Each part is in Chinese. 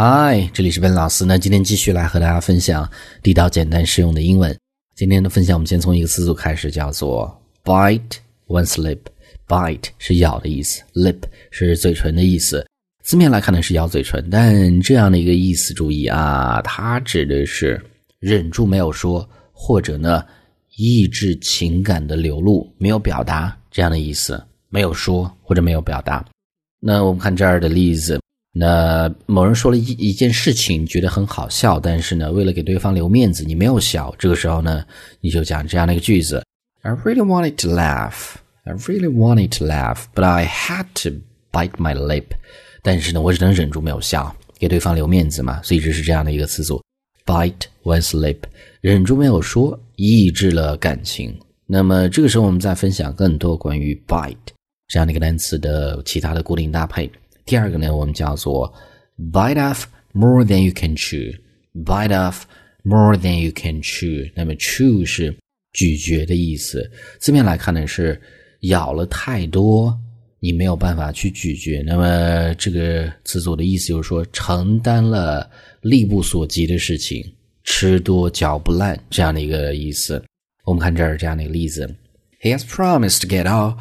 嗨，这里是笨老师。那今天继续来和大家分享地道、简单、实用的英文。今天的分享，我们先从一个词组开始，叫做 bite one's lip。bite 是咬的意思，lip 是嘴唇的意思。字面来看呢是咬嘴唇，但这样的一个意思，注意啊，它指的是忍住没有说，或者呢抑制情感的流露，没有表达这样的意思，没有说或者没有表达。那我们看这儿的例子。那某人说了一一件事情，觉得很好笑，但是呢，为了给对方留面子，你没有笑。这个时候呢，你就讲这样的一个句子：I really wanted to laugh, I really wanted to laugh, but I had to bite my lip。但是呢，我只能忍住没有笑，给对方留面子嘛。所以这是这样的一个词组：bite one's lip，忍住没有说，抑制了感情。那么这个时候，我们再分享更多关于 bite 这样的一个单词的其他的固定搭配。第二个呢，我们叫做 bite off more than you can chew，bite off more than you can chew。那么 chew 是咀嚼的意思，字面来看呢是咬了太多，你没有办法去咀嚼。那么这个词组的意思就是说承担了力不所及的事情，吃多嚼不烂这样的一个意思。我们看这儿这样的一个例子：He has promised to get all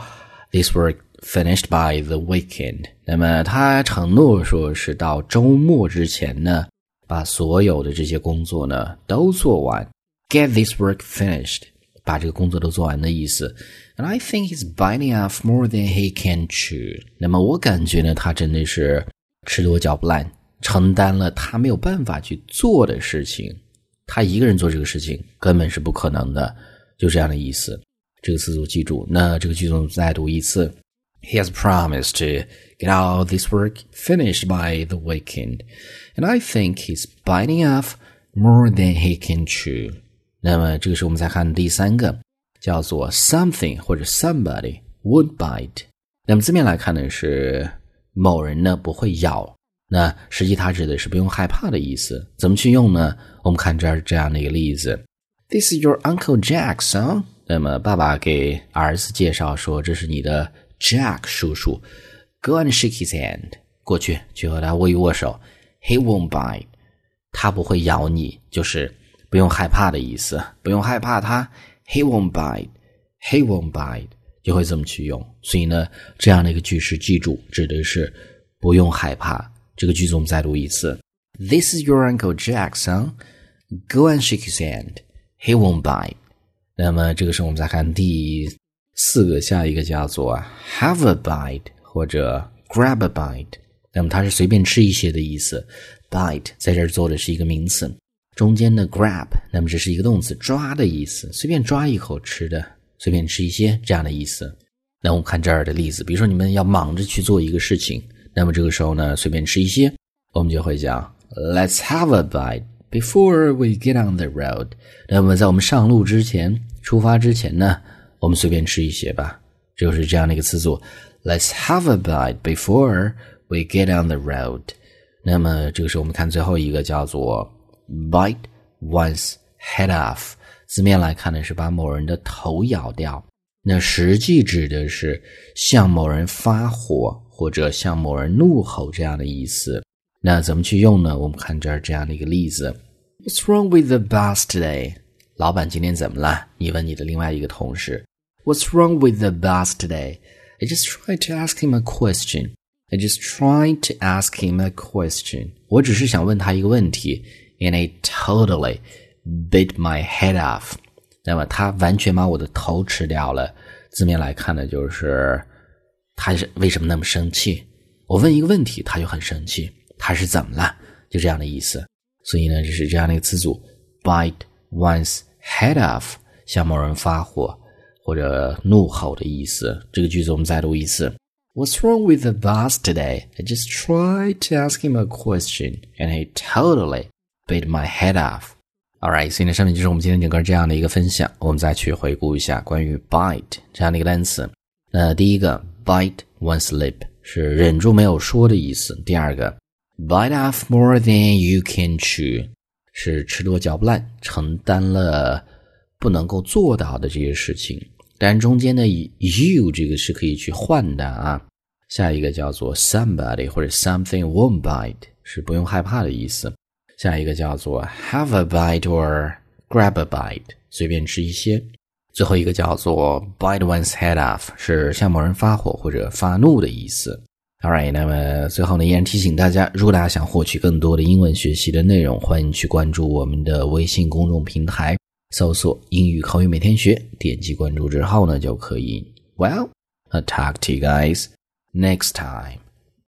this work. Finished by the weekend，那么他承诺说是到周末之前呢，把所有的这些工作呢都做完。Get this work finished，把这个工作都做完的意思。And I think he's biting off more than he can chew。那么我感觉呢，他真的是吃多嚼不烂，承担了他没有办法去做的事情。他一个人做这个事情根本是不可能的，就这样的意思。这个词组记住。那这个句子再读一次。He has promised to get all this work finished by the weekend, and I think he's biting off more than he can chew. 那么这个是我们再看第三个，叫做 something 或者 somebody would bite。那么字面来看呢是某人呢不会咬，那实际它指的是不用害怕的意思。怎么去用呢？我们看这儿这样的一个例子：This is your Uncle Jack, son。那么爸爸给儿子介绍说，这是你的 Jack 叔叔，Go and shake his hand，过去去和他握一握手。He won't bite，他不会咬你，就是不用害怕的意思，不用害怕他。He won't bite，He won't bite，就会这么去用。所以呢，这样的一个句式记住，指的是不用害怕。这个句子我们再读一次：This is your Uncle Jack, son. Go and shake his hand. He won't bite。那么这个时候我们再看第。四个，下一个叫做 have a bite 或者 grab a bite，那么它是随便吃一些的意思。bite 在这儿做的是一个名词，中间的 grab，那么这是一个动词，抓的意思，随便抓一口吃的，随便吃一些这样的意思。那我们看这儿的例子，比如说你们要忙着去做一个事情，那么这个时候呢，随便吃一些，我们就会讲 let's have a bite before we get on the road。那么在我们上路之前，出发之前呢？我们随便吃一些吧，就是这样的一个词组。Let's have a bite before we get on the road。那么这个时候我们看最后一个叫做 bite one's head off。字面来看呢是把某人的头咬掉，那实际指的是向某人发火或者向某人怒吼这样的意思。那怎么去用呢？我们看这儿这样的一个例子：What's wrong with the boss today？老板今天怎么了？你问你的另外一个同事。What's wrong with the bus today? I just tried to ask him a question. I just tried to ask him a question. 我只是想问他一个问题，and he totally bit my head off. 那么他完全把我的头吃掉了。字面来看呢，就是他是为什么那么生气？我问一个问题，他就很生气，他是怎么了？就这样的意思。所以呢，这是这样的一个词组：bite one's head off，向某人发火。或者怒吼的意思。这个句子我们再读一次。What's wrong with the boss today? I just tried to ask him a question, and he totally bit my head off. Alright，所以呢，上面就是我们今天整个这样的一个分享。我们再去回顾一下关于 bite 这样的一个单词。那第一个 bite one's lip 是忍住没有说的意思。第二个 bite off more than you can chew 是吃多嚼不烂，承担了不能够做到的这些事情。但中间的 you 这个是可以去换的啊。下一个叫做 somebody 或者 something won't bite，是不用害怕的意思。下一个叫做 have a bite or grab a bite，随便吃一些。最后一个叫做 bite one's head off，是向某人发火或者发怒的意思。All right，那么最后呢，依然提醒大家，如果大家想获取更多的英文学习的内容，欢迎去关注我们的微信公众平台，搜索“英语口语每天学”，点击关注之后呢，就可以。Well，I'll talk to you guys next time.